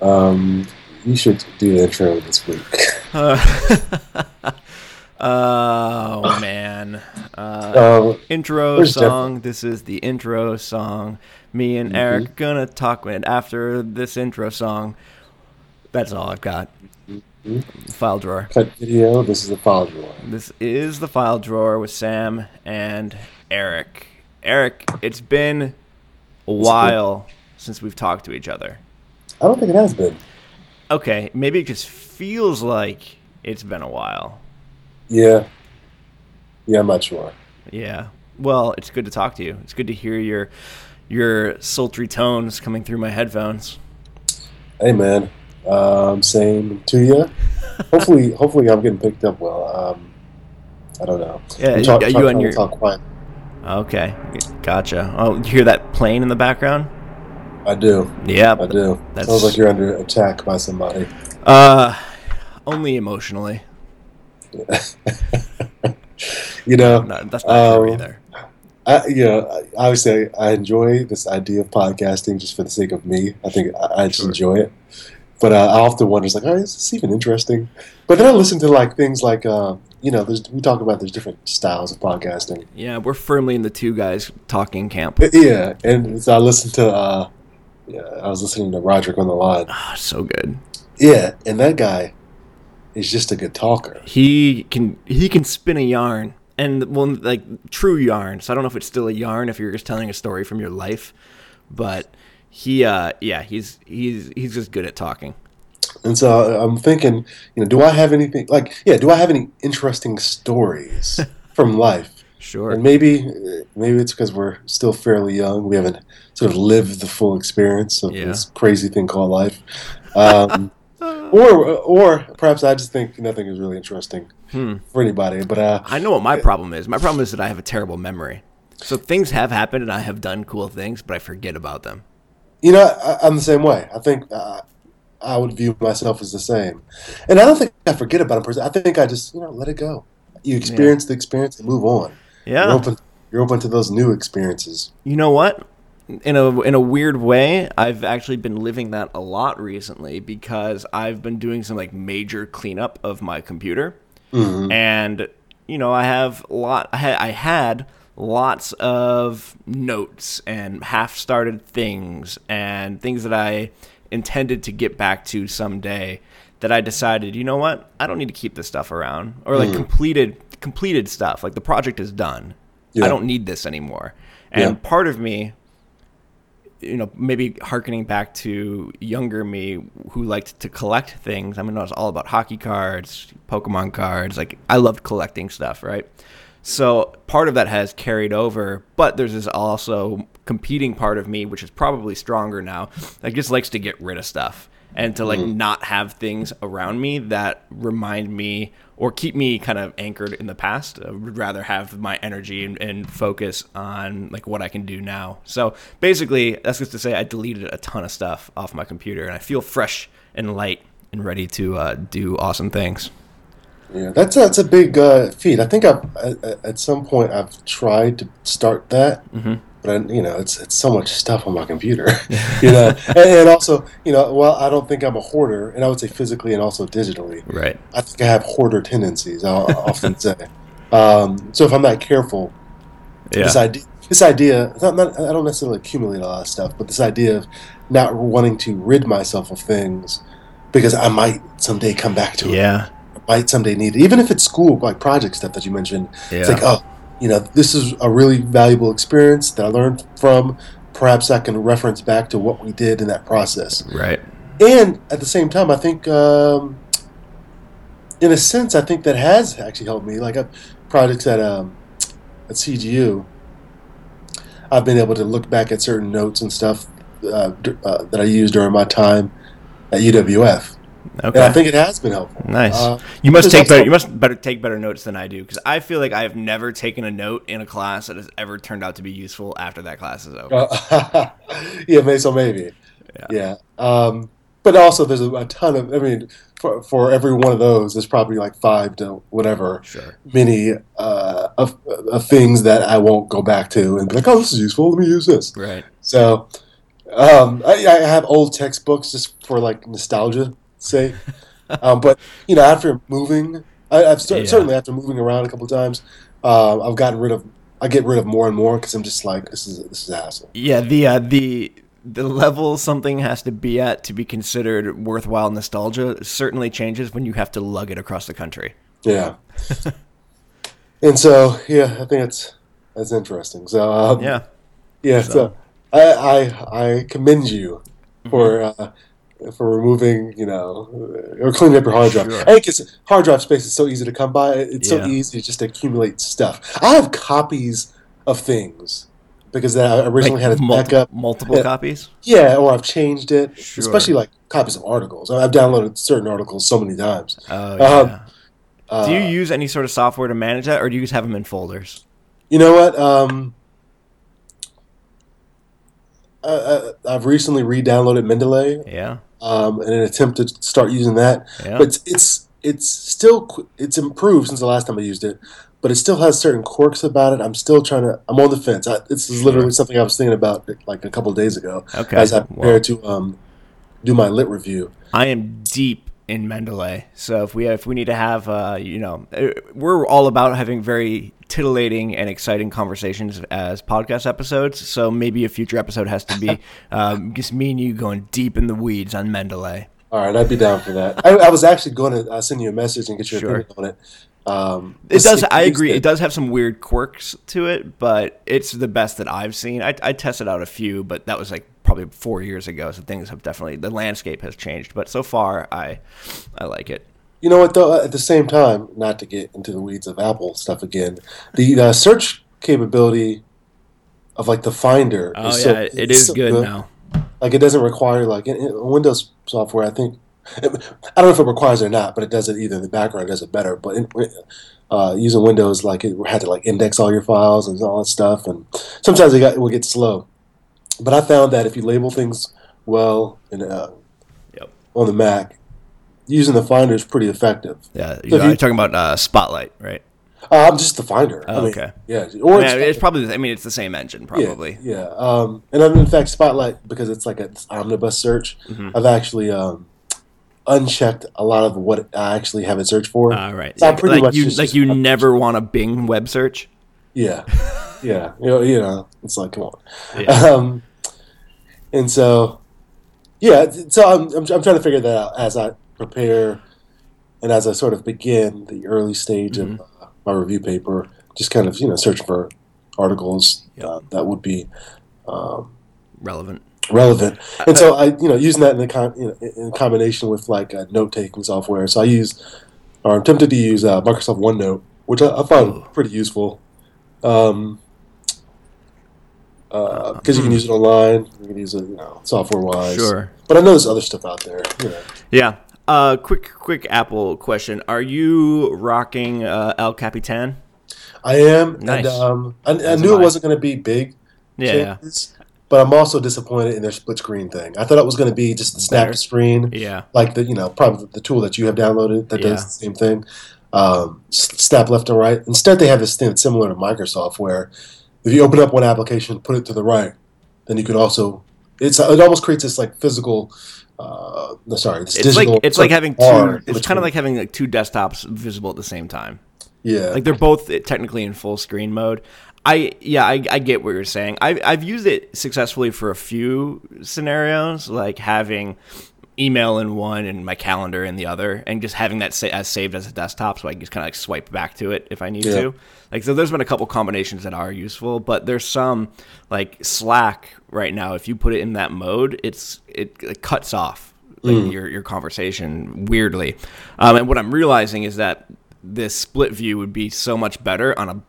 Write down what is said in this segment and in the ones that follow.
Um, you should do the intro this week. Uh, oh man. Uh, Um, intro song. This is the intro song. Me and Eric Mm-hmm. gonna talk with after this intro song. That's all I've got. Mm-hmm. File drawer. cut video. This is the file drawer. This is the file drawer with Sam and Eric. Eric, it's been a while since we've talked to each other. I don't think it has been. Okay, maybe it just feels like it's been a while. Yeah. Yeah, I'm not sure. Yeah. Well, it's good to talk to you. It's good to hear your your sultry tones coming through my headphones. Hey, man. Um, same to you. hopefully, hopefully, I'm getting picked up well. Um, I don't know. Yeah, talk- are you talk- on I'll your- talk quiet. Okay, gotcha. Oh, you hear that plane in the background? I do. Yeah. I do. That's- Sounds like you're under attack by somebody. Uh, only emotionally. you know, No, that's not true Um, either. I, you know, I- obviously, I enjoy this idea of podcasting just for the sake of me. I think I, I just Sure. enjoy it. But uh, I often wonder, it's like, oh, is this even interesting? But then I listen to like things like, uh, you know, there's, we talk about there's different styles of podcasting. Yeah, we're firmly in the two guys talking camp. Yeah, and so I listen to, uh, yeah, I was listening to Roderick on the line. Ah, so good. Yeah, and that guy is just a good talker. He can he can spin a yarn and well like true yarn. So I don't know if it's still a yarn if you're just telling a story from your life, but he uh yeah he's he's he's just good at talking. And so I'm thinking, you know, do I have anything like, yeah, do I have any interesting stories from life? Sure. And maybe, maybe it's because we're still fairly young. We haven't sort of lived the full experience of Yeah. this crazy thing called life. Um, or, or perhaps I just think nothing is really interesting Hmm. for anybody. But uh, I know what my problem is. My problem is that I have a terrible memory. So things have happened and I have done cool things, but I forget about them. you know, I, I'm the same way. I think uh, I would view myself as the same, and I don't think I forget about a person. I think I just, you know, let it go. You experience the experience and move on. You're Yeah. open. You're open to those new experiences. You know what? In a in a weird way, I've actually been living that a lot recently because I've been doing some like major cleanup of my computer, mm-hmm. and you know I have a lot. I had I had lots of notes and half started things and things that I intended to get back to someday. That I decided, you know what? I don't need to keep this stuff around, or like mm. completed completed stuff. Like the project is done. Yeah. I don't need this anymore. And Yeah. part of me, you know, maybe harkening back to younger me who liked to collect things. I mean, I was all about hockey cards, Pokemon cards. Like, I loved collecting stuff, right? So part of that has carried over, but there's this also competing part of me, which is probably stronger now, that just likes to get rid of stuff and to like not have things around me that remind me or keep me kind of anchored in the past. I would rather have my energy and, and focus on like what I can do now. So basically, that's just to say I deleted a ton of stuff off my computer and I feel fresh and light and ready to uh, do awesome things. Yeah, that's a, that's a big uh, feat. I think I've, at, at some point I've tried to start that, but I, you know, it's it's so much stuff on my computer, you know, and, and also, you know, well, I don't think I'm a hoarder, and I would say physically and also digitally. Right. I think I have hoarder tendencies. I'll, I'll often say. Um, so if I'm not careful, Yeah. this idea, this idea, not, not, I don't necessarily accumulate a lot of stuff, but this idea of not wanting to rid myself of things because I might someday come back to it Yeah. might someday need it. Even if it's school like project stuff that you mentioned. It's Yeah. like, oh, you know, this is a really valuable experience that I learned from. Perhaps I can reference back to what we did in that process. Right. And at the same time, I think, um, in a sense, I think that has actually helped me. Like uh, projects at um, at CGU, I've been able to look back at certain notes and stuff uh, uh, that I used during my time at UWF, and I think it has been helpful. Nice. Uh, you must take better. You must better take better notes than I do because I feel like I have never taken a note in a class that has ever turned out to be useful after that class is over. Uh, yeah, maybe so. Maybe. Yeah. Um, but also, there's a, a ton of. I mean, for, for every one of those, there's probably like five to whatever Sure. many uh, of, of things that I won't go back to and be like, oh, this is useful. Let me use this. Right. So, Um, I, I have old textbooks just for like nostalgia sake. um, but you know, after moving, I, I've cer- Yeah. certainly after moving around a couple of times, uh, I've gotten rid of. I get rid of more and more because I'm just like this is this is a hassle. Yeah, the uh, the the level something has to be at to be considered worthwhile nostalgia certainly changes when you have to lug it across the country. Yeah. and so yeah, I think it's that's interesting. So um, Yeah. yeah. So- So, I, I I commend you for uh, for removing you know or cleaning up your hard drive. Sure. I think it's hard drive space is so easy to come by. It's Yeah. so easy to just accumulate stuff. I have copies of things because I originally had a mul- backup. multiple Yeah. copies. Yeah, or I've changed it, Sure. especially like copies of articles. I've downloaded certain articles so many times. Oh Um, yeah. Uh, do you use any sort of software to manage that, or do you just have them in folders? You know what? Um, uh, uh, I've recently re-downloaded Mendeley Yeah. Um, in an attempt to start using that. Yeah. But it's, it's it's still it's improved since the last time I used it, but it still has certain quirks about it. I'm still trying to. I'm on the fence. I, this is literally Sure. something I was thinking about like a couple of days ago Okay. as I Well, prepared to um, do my lit review. I am deep in Mendeley, so if we if we need to have, uh, you know, uh, we're all about having very titillating and exciting conversations as podcast episodes. So maybe a future episode has to be um, just me and you going deep in the weeds on Mendeley. All right, I'd be down for that. I, I was actually going to uh, send you a message and get your Sure. opinion on it. Um, It does. I agree. It does have some weird quirks to it, but it's the best that I've seen. I, I tested out a few, but that was like probably four years ago. So things have definitely the landscape has changed. But so far, I I like it. You know what though? At the same time, not to get into the weeds of Apple stuff again, the uh, search capability of like the Finder. Oh is yeah, so, it's so good now. Like it doesn't require like in, in Windows software. I think I don't know if it requires it or not, but it does it either in the background. It does it better. But in, uh, using Windows, like it had to like index all your files and all that stuff, and sometimes it, got, it will get slow. But I found that if you label things well in, uh, Yep. on the Mac, using the Finder is pretty effective. Yeah, So you're, you- talking about uh, Spotlight, right? Uh, I'm just the Finder. Oh, I mean, okay. Yeah, or Yeah, it's, it's probably. I mean, it's the same engine, probably. Yeah, Um, and I'm, in fact, Spotlight because it's like an omnibus search. Mhm. I've actually um, unchecked a lot of what I actually have it search for. All right. So I'm like pretty much you, just- like you never want a Bing web search. yeah, yeah. You know, you know, it's like come on. Yeah. Um, and so, yeah. So I'm, I'm I'm trying to figure that out as I prepare and as I sort of begin the early stage Mm-hmm. of uh, my review paper. Just kind of you know searching for articles Yep. uh, that would be. Um, Relevant. relevant. And so I, you know, using that in the con- you know, in combination with like uh, note taking software. So I use, or I'm tempted to use uh, Microsoft OneNote, which I, I find pretty useful. Um, because you can Hmm. use it online, you can use it, you know, software wise. Sure. But I know there's other stuff out there. You know. Yeah. Uh, quick, quick Apple question: Are you rocking uh, El Capitan? I am, Nice. and um, I, I knew it wasn't going to be big. Yeah. changes, But I'm also disappointed in their split screen thing. I thought it was going to be just the snap Better. screen. Yeah. like the you know probably the tool that you have downloaded that Yeah. does the same thing. Um, snap left and right. Instead, they have this thing similar to Microsoft, where if you open up one application, put it to the right, then you can also. It's it almost creates this like physical. Uh, sorry, this It's digital. like it's like having two. It's kind of like having like two desktops visible at the same time. yeah, Like they're both technically in full screen mode. I yeah, I, I get what you're saying. I I've used it successfully for a few scenarios, like having email in one and my calendar in the other, and just having that sa- as saved as a desktop, so I can just kind of like swipe back to it if I need Yeah. to. Like so, there's been a couple combinations that are useful, but there's some like Slack right now. If you put it in that mode, it's it, it cuts off like, your your conversation weirdly. Um, and what I'm realizing is that this split view would be so much better on a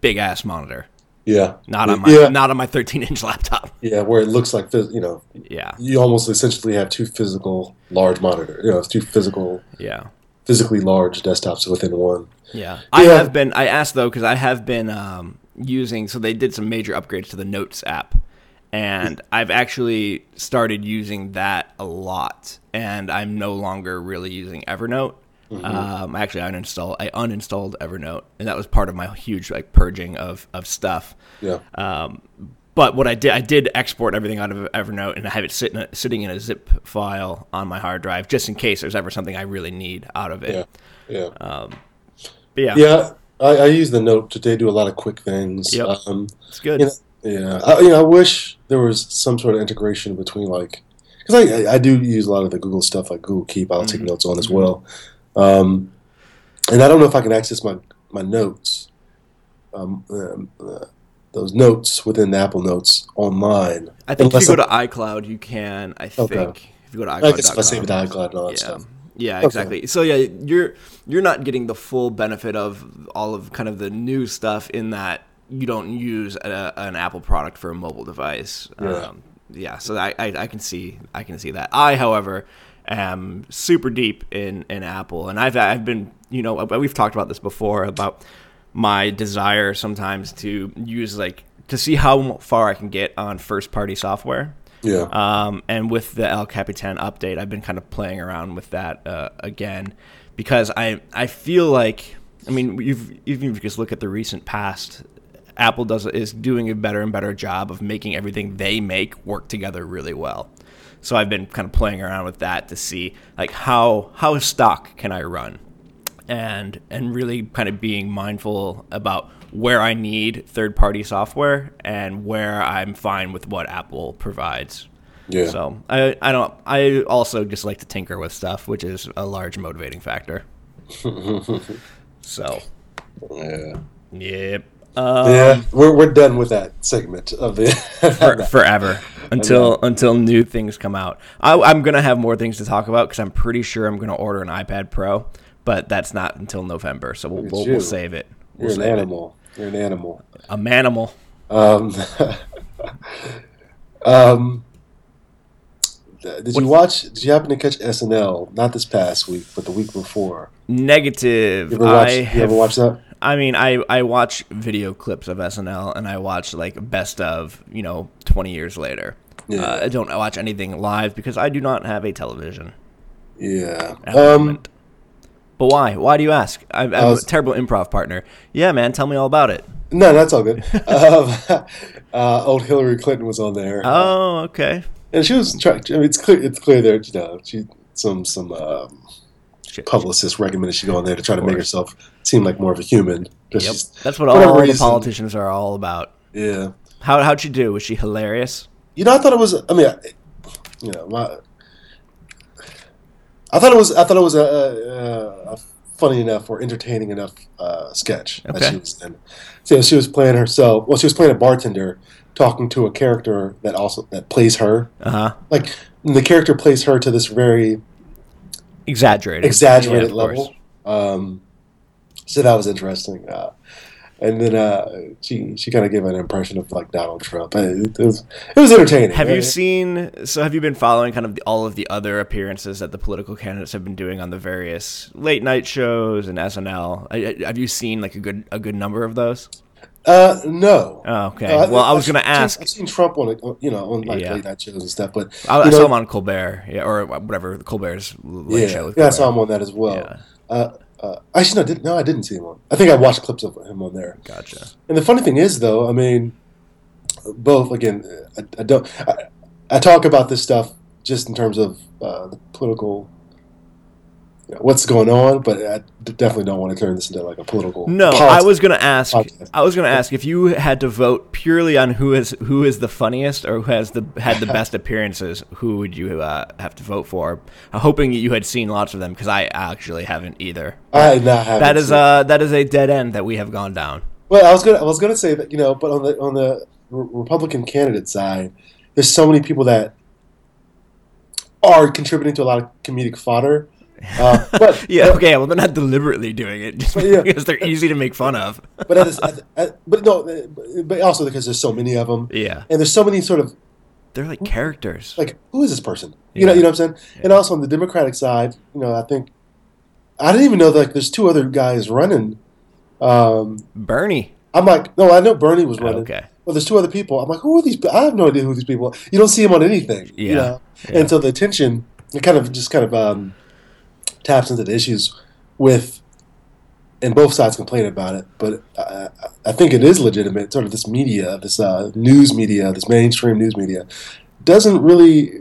big ass monitor, yeah, not on my yeah, not on my 13 inch laptop. yeah, where it looks like you know Yeah, you almost essentially have two physical large monitor, you know, two physical yeah. physically large desktops within one. Yeah, I Yeah. have been. I asked though because I have been um, using. So they did some major upgrades to the Notes app, and I've actually started using that a lot. And I'm no longer really using Evernote. Um, actually, I uninstalled. I uninstalled Evernote, and that was part of my huge like purging of of stuff. Yeah, Um, but what I did, I did export everything out of Evernote and I have it sitting sitting in a zip file on my hard drive just in case there's ever something I really need out of it. Yeah, yeah, Um, but yeah, yeah. I, I use the note today to do a lot of quick things. Yep. Um, it's good. you know, yeah, I, you know, I wish there was some sort of integration between like because I, I do use a lot of the Google stuff like Google Keep. I'll take Mhm. notes on as well, um, and I don't know if I can access my my notes, um, um, uh, those notes within the Apple Notes online. I think if you go to iCloud, you can. I think Okay. if you go to I guess if I save it to iCloud and all that yeah. stuff. Yeah, Okay. exactly. So yeah, you're you're not getting the full benefit of all of kind of the new stuff in that you don't use a, an Apple product for a mobile device. Yeah. Um, yeah, so I, I, I can see I can see that. I, however, am super deep in, in Apple, and I've I've been you know we've talked about this before about my desire sometimes to use like to see how far I can get on first party software. Yeah, Um, and with the El Capitan update, I've been kind of playing around with that uh, again because I I feel like I mean you've even if you just look at the recent past, Apple does is doing a better and better job of making everything they make work together really well. So I've been kind of playing around with that to see like how how stock can I run, and and really kind of being mindful about where I need third party software and where I'm fine with what Apple provides. yeah. So I I don't I also just like to tinker with stuff, which is a large motivating factor. So yeah. yep. Um, yeah, we're, we're done with that segment of the. for, forever until until new things come out. I, I'm gonna have more things to talk about because I'm pretty sure I'm gonna order an iPad Pro, but that's not until November. So we'll we'll, we'll save it. We'll You're an save it. animal. You're an animal. A manimal. Um, um, did you watch? Did you happen to catch SNL? Not this past week, but the week before. Negative. You ever watch? I you have, ever watch that? I mean, I I watch video clips of SNL and I watch like best of you know 20 years later. Yeah. Uh, I don't watch anything live because I do not have a television Yeah. Um. But why? Why do you ask? I'm, I'm was- a terrible improv partner. Yeah, man, tell me all about it. no, that's all good. um, uh, old Hillary Clinton was on there, Oh, okay. and she was trying. I mean, it's clear. It's clear there. You know, she some some um, Shit. publicists recommended she go on there to try to make herself seem like more of a human. Yep. she's- That's what all the reason- politicians are all about. Yeah. How how'd she do? Was she hilarious? You know, I thought it was. I mean, I- you know, my. I thought it was. I thought it was a, a, a funny enough or entertaining enough uh, sketch that Okay. she was in. So she was playing herself. Well, she was playing a bartender talking to a character that also that plays her. Uh huh. Like the character plays her to this very Exaggerated. exaggerated Yeah, level. Um, so that was interesting. Uh, and then uh, she she kind of gave an impression of like Donald Trump. It, it was it was entertaining. Have you Uh, seen? So have you been following kind of the, all of the other appearances that the political candidates have been doing on the various late night shows and SNL? I- I- Have you seen like a good a good number of those? Uh, no. Oh, okay. Uh, well, I was I've going to ask. I've seen Trump on, it, you know, on like Yeah. late night shows and stuff, but I, I you saw him on Colbert, yeah, or whatever Colbert's late yeah, show. with yeah, I saw him on that as well. Yeah, Uh, uh, actually, no, I didn't, no, I didn't see him on. I think I watched clips of him on there. gotcha. And the funny thing is, though, I mean, both again, I, I don't. I, I talk about this stuff just in terms of uh, the political. What's going on, but I definitely don't want to turn this into like a political. No, I was going to ask. podcast. I was going to ask if you had to vote purely on who is who is the funniest or who has the had the best appearances. Who would you uh, have to vote for? Uh, hoping you had seen lots of them because I actually haven't either. I not have That is uh that is a dead end that we have gone down. Well, I was gonna I was gonna say that you know, but on the on the Republican candidate side, there's so many people that are contributing to a lot of comedic fodder. Uh, but Yeah, okay. Well, they're not deliberately doing it just But, yeah. because they're easy to make fun of. but at this, at, at, but no, but also because there's so many of them, Yeah, and there's so many sort of they're like characters. like who is this person? You know, you know what I'm saying? And also on the Democratic side, you know, I think I didn't even know that like there's two other guys running. Um, Bernie. I'm like, no, I know Bernie was running. Okay. Well, there's two other people. I'm like, who are these? I have no idea who these people. Are. You don't see them on anything. Yeah. You know? Yeah. And so the attention, it kind of just kind of um, taps into the issues with and both sides complain about it, but I, I think it is legitimate. Sort of this media, this uh, news media, this mainstream news media, doesn't really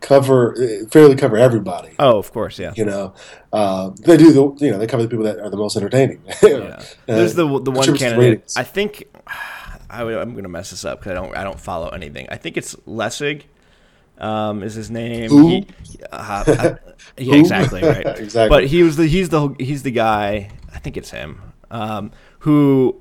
cover fairly cover everybody. Oh, of course, yeah. You know, uh, they do the you know they cover the people that are the most entertaining. yeah. There's the the one candidate. I think I, am going to mess this up because I don't I don't follow anything. I think it's Lessig. Um, is his name? He, uh, uh, yeah, exactly right. exactly. But he was the he's the he's the guy. I think it's him. Um, who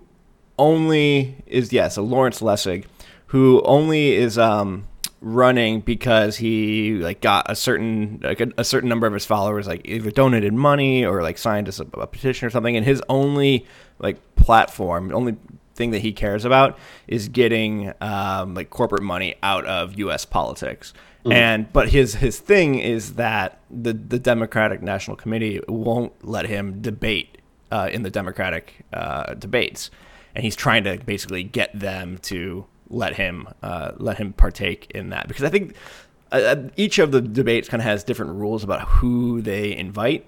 only is yes, yeah, so Lawrence Lessig, who only is um running because he like got a certain like a, a, certain number of his followers like either donated money or like signed a, a petition or something and his only like platform only thing that he cares about is getting um, like corporate money out of U.S. politics. Mm-hmm. And but his his thing is that the the Democratic National Committee won't let him debate uh, in the Democratic uh, debates, and he's trying to basically get them to let him uh, let him partake in that because I think uh, uh, each of the debates kind of has different rules about who they invite,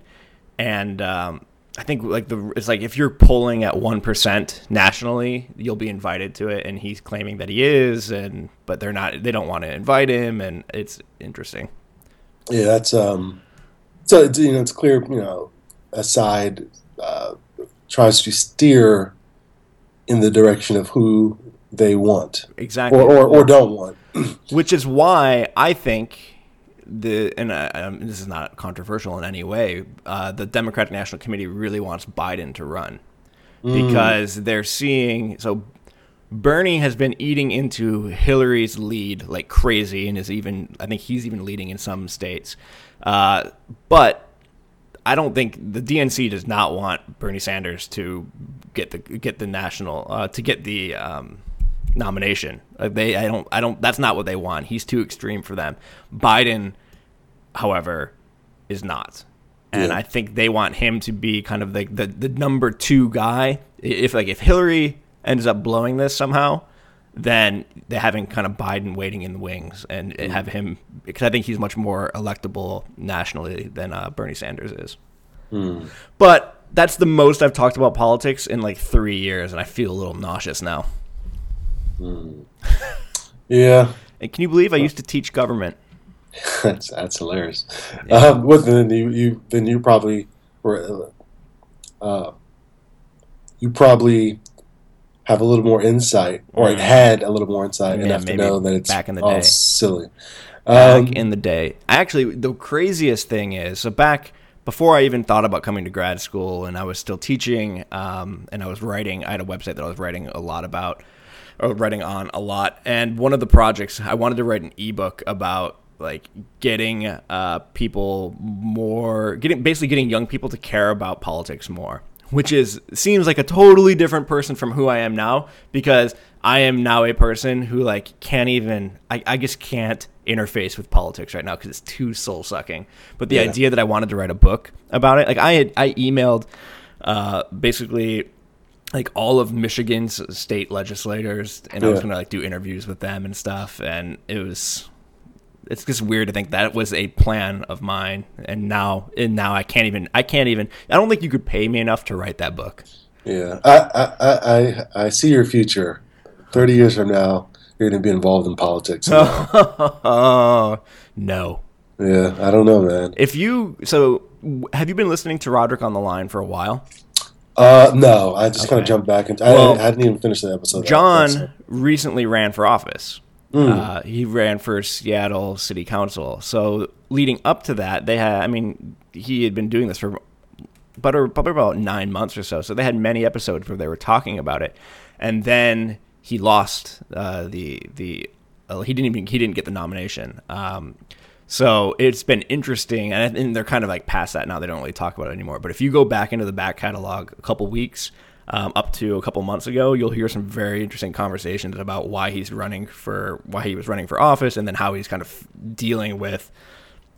and um, I think like the it's like if you're polling at one percent nationally, you'll be invited to it, and he's claiming that he is, and but they're not. They don't want to invite him, and it's interesting. Yeah, that's um, so it's, you know it's clear you know a side uh, tries to steer in the direction of who they want exactly or, or, or don't want which is why i think the and um, this is not controversial in any way uh, the democratic national committee really wants biden to run mm. because they're seeing so bernie has been eating into hillary's lead like crazy and is even i think he's even leading in some states uh, but I don't think the DNC does not want Bernie Sanders to get the get the national uh, to get the um, nomination. They, I don't, I don't. That's not what they want. He's too extreme for them. Biden, however, is not, and yeah. I think they want him to be kind of the, the the number two guy. If like if Hillary ends up blowing this somehow, then they're having kind of Biden waiting in the wings and mm. have him because I think he's much more electable nationally than uh, Bernie Sanders is. Mm. But that's the most I've talked about politics in like three years, and I feel a little nauseous now. Mm. Yeah. and can you believe I used to teach government? that's that's hilarious. Yeah. Um, well, then you, you then you probably were uh, you probably have a little more insight, or mm. had a little more insight yeah, enough to know that it's back in the day. silly. Back um, in the day, actually, the craziest thing is so back before I even thought about coming to grad school, and I was still teaching, um, and I was writing. I had a website that I was writing a lot about or writing on a lot. And one of the projects I wanted to write an ebook about like getting uh, people more getting basically getting young people to care about politics more which is seems like a totally different person from who I am now because I am now a person who like can't even I, I just can't interface with politics right now because it's too soul sucking. But the yeah. idea that I wanted to write a book about it, like I had I emailed uh, basically like all of Michigan's state legislators, and yeah. I was gonna like do interviews with them and stuff, and it was. It's just weird to think that was a plan of mine, and now and now I can't even. I can't even. I don't think you could pay me enough to write that book. Yeah, I I I, I see your future. Thirty years from now, you're going to be involved in politics. oh no. Yeah, I don't know, man. If you so, have you been listening to Roderick on the Line for a while? Uh, no, I just okay. kind of jumped back into. Well, I, I, hadn't even finished the episode. John so. recently ran for office. Mm. Uh, he ran for Seattle City Council. So leading up to that, they had. I mean, he had been doing this for, but probably about nine months or so. So they had many episodes where they were talking about it, and then he lost uh, the the. Uh, he didn't even he didn't get the nomination. Um, so it's been interesting, and, and they're kind of like past that now. They don't really talk about it anymore. But if you go back into the back catalog a couple weeks, um, up to a couple months ago, you'll hear some very interesting conversations about why he's running for why he was running for office, and then how he's kind of dealing with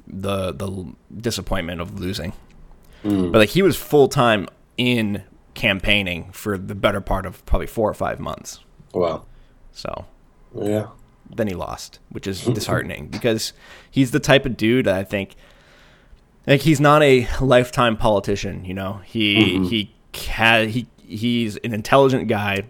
the the disappointment of losing. Mm. But like he was full time in campaigning for the better part of probably four or five months. Wow. So. Yeah then he lost, which is disheartening because he's the type of dude I think like he's not a lifetime politician, you know. He mm-hmm. he ca- he he's an intelligent guy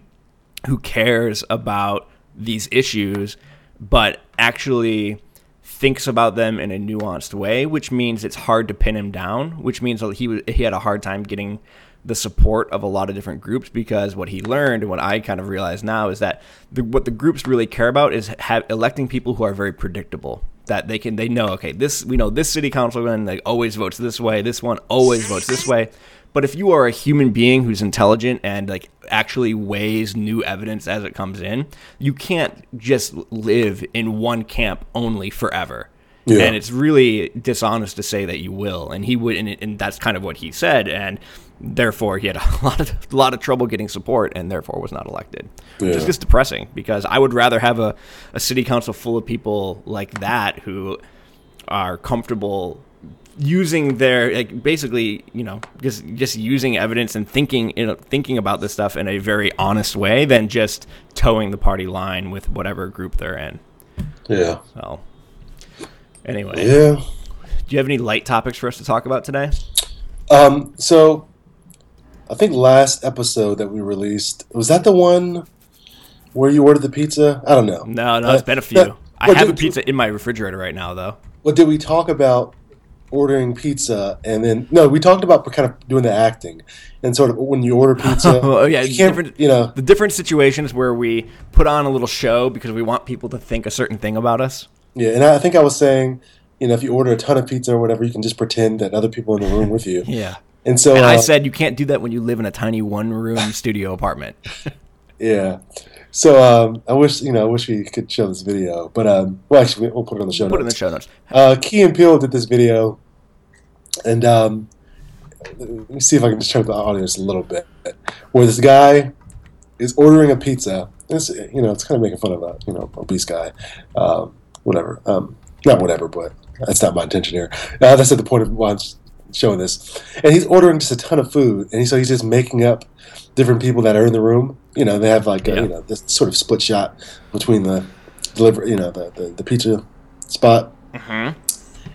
who cares about these issues, but actually thinks about them in a nuanced way, which means it's hard to pin him down. Which means he he had a hard time getting the support of a lot of different groups because what he learned and what I kind of realize now is that the, what the groups really care about is have, electing people who are very predictable that they can they know okay this we know this city councilman like always votes this way this one always votes this way. But if you are a human being who's intelligent and like actually weighs new evidence as it comes in you can't just live in one camp only forever. Yeah. and it's really dishonest to say that you will. And he would and, and that's kind of what he said. And therefore he had a lot of a lot of trouble getting support and therefore was not elected. Which is just depressing because i would rather have a, a city council full of people like that who are comfortable using their like basically you know just just using evidence and thinking you know thinking about this stuff in a very honest way than just toeing the party line with whatever group they're in. Yeah. so anyway. Yeah. do you have any light topics for us to talk about today? Um, so I think last episode that we released was that the one where you ordered the pizza? I don't know. no no it's been a few uh, i have a pizza in my refrigerator right now though What did we talk about ordering pizza and then no, we talked about kind of doing the acting and sort of when you order pizza. Oh, yeah, you can't, different- you know, the different situations where we put on a little show because we want people to think a certain thing about us yeah. And I think I was saying, you know, if you order a ton of pizza or whatever, you can just pretend that other people in the room with you. yeah And so and i uh, said you can't do that when you live in a tiny one room studio apartment Yeah. So um, I wish you know I wish we could show this video, but um, well actually we'll put it on the show put it in the show notes Uh, Key and Peele did this video, and um, let me see if I can just show the audience a little bit, where this guy is ordering a pizza. It's you know it's kind of making fun of a you know obese guy, um, whatever. Um, not whatever, but that's not my intention here. Uh, that's not the point of I'm showing this. And he's ordering just a ton of food, and he, so he's just making up different people that are in the room. You know, they have like a, Yeah. you know this sort of split shot between the deliver, you know, the, the, the pizza spot mm-hmm.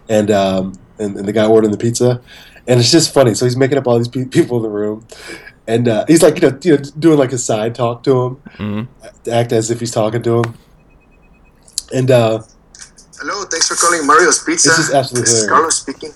and um, and, and the guy ordering the pizza, and it's just funny. So he's making up all these pe- people in the room, and uh, he's like you know, you know doing like a side talk to him, Mm-hmm. act as if he's talking to him, and uh, Hello, thanks for calling Mario's Pizza. This is absolutely This is. Carlos speaking.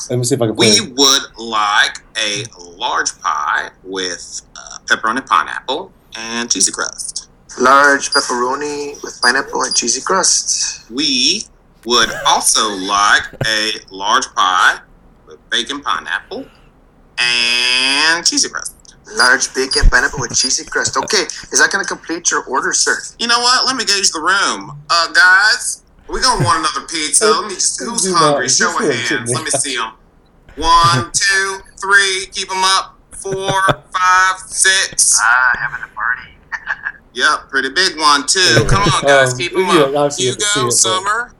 Hello. let me see if I can play. We would like a large pie with uh, pepperoni pineapple and cheesy crust. Large pepperoni with pineapple and cheesy crust. We would also like a large pie with bacon pineapple and cheesy crust. Large bacon pineapple with cheesy crust. Okay, is that going to complete your order, sir? You know what? Let me gauge the room. Uh, guys, we gonna want another pizza. Let me just, who's Zoom hungry? out. Show Just of hands. Let me see them. One, two, three. Keep them up. Four, five, six. Ah, having a party. Yep, pretty big one too. Anyway, Come on, guys, um, keep them yeah, up. obviously you You have to see it, go, but- Summer.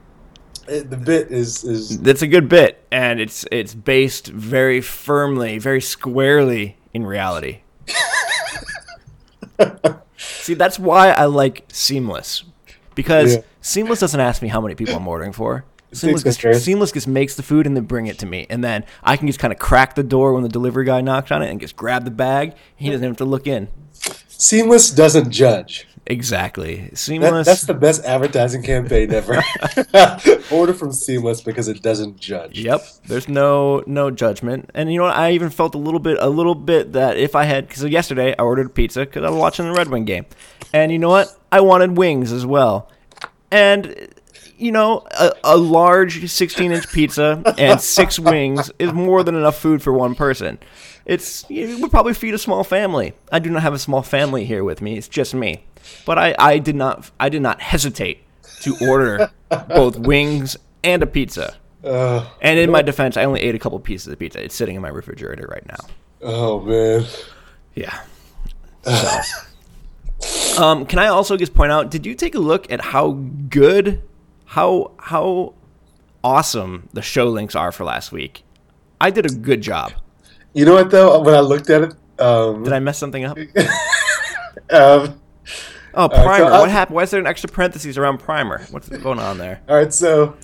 It- the bit is is That's a good bit, and it's it's based very firmly, very squarely in reality. See, that's why I like Seamless, because Yeah. Seamless doesn't ask me how many people I'm ordering for. Seamless just. Seamless just makes the food and then bring it to me, and then I can just kind of crack the door when the delivery guy knocks on it and just grab the bag. He doesn't have to look in. seamless doesn't judge. Exactly, That, Seamless. that's the best advertising campaign ever. Order from Seamless because it doesn't judge. Yep. There's no no judgment, and you know what? I even felt a little bit a little bit that if I had because yesterday I ordered pizza because I was watching the Red Wing game, and you know what? I wanted wings as well, and you know a, a large 16 inch pizza and six wings is more than enough food for one person. It's it would probably feed a small family. I do not have a small family here with me. It's just me, but I I did not I did not hesitate to order both wings and a pizza. Uh, And in my defense, I only ate a couple pieces of pizza. It's sitting in my refrigerator right now. oh man. Yeah. So, um, can I also just point out? Did you take a look at how good, how how awesome the show links are for last week? I did a good job. You know what though? When I looked at it, um, Did I mess something up? um, Oh, so primer. I- what happened? Why is there an extra parentheses around primer? What's going on there? all right, so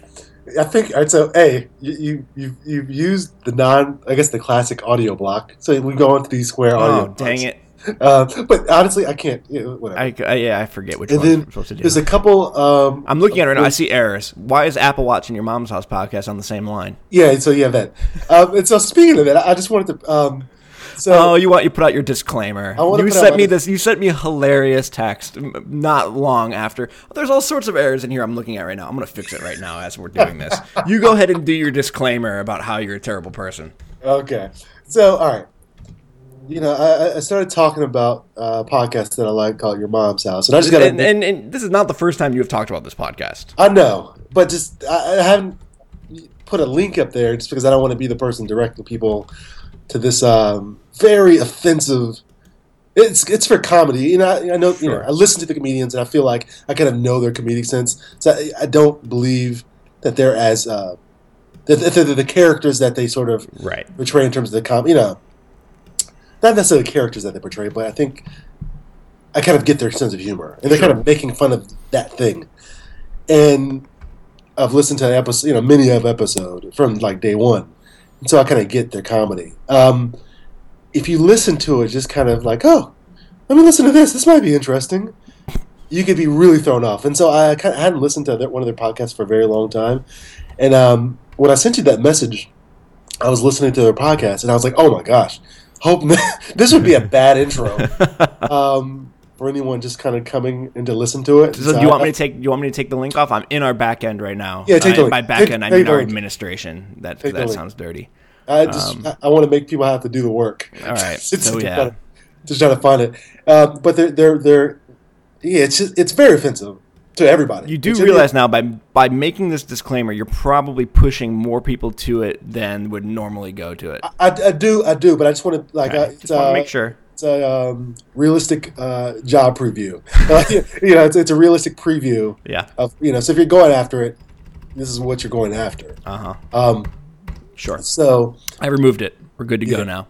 I think all right, so. A, you you you've, you've used the non, I guess the classic audio block. So we go into these square audio. Oh, dang it! Uh, but honestly, I can't. You know, whatever. I, I yeah, I forget which and one then I'm supposed to do. there's a couple. Um, I'm looking at it right now. I see errors. Why is Apple Watch and your mom's house podcast on the same line? yeah, so you have that. Um, and so speaking of that, I just wanted to. Um, so Oh, you want you put out your disclaimer. You sent me this. You sent me a hilarious text not long after. There's all sorts of errors in here. I'm looking at right now. I'm gonna fix it right now as we're doing this. you go ahead and do your disclaimer about how you're a terrible person. Okay. So, all right. You know, I, I started talking about uh, podcasts that I like called Your Mom's House, and I just got And, and, and this is not the first time you have talked about this podcast. I know, but just I, I haven't put a link up there just because I don't want to be the person directing people to this um, very offensive. It's it's for comedy, you know. I, I know, you know. I listen to the comedians, and I feel like I kind of know their comedic sense. So I, I don't believe that they're as uh, that that they're the characters that they sort of Right. portray in terms of the com. You know, not necessarily the characters that they portray, but I think I kind of get their sense of humor, and they're kind of making fun of that thing. And I've listened to episode, you know, many of episode from like day one, and so I kind of get their comedy. Um, if you listen to it, just kind of like, oh, let me listen to this. This might be interesting. You could be really thrown off, and so I kind of hadn't listened to their, one of their podcasts for a very long time. And um, when I sent you that message, I was listening to their podcast, and I was like, oh my gosh, hope this would be a bad intro um, for anyone just kind of coming in to listen to it. So do you want me to take you want me to take the link off? I'm in our back end right now. Yeah, take the Uh, link. By back Take- end, I mean our link. administration. That Take that sounds dirty. I just Um, I, I want to make people have to do the work. All right. It's so yeah. try to, to try to find it. Uh, but they're they're they're yeah, it's just, it's very offensive to everybody. You do realize now by by making this disclaimer, you're probably pushing more people to it than would normally go to it. I, I do I do, but I just want to like Okay. uh, Just it's, want to uh, make sure. it's a um, realistic uh, job preview. you know, it's, it's a realistic preview Yeah. of you know. So if you're going after it, this is what you're going after. Uh huh. Um, Sure. so I removed it. We're good to go now.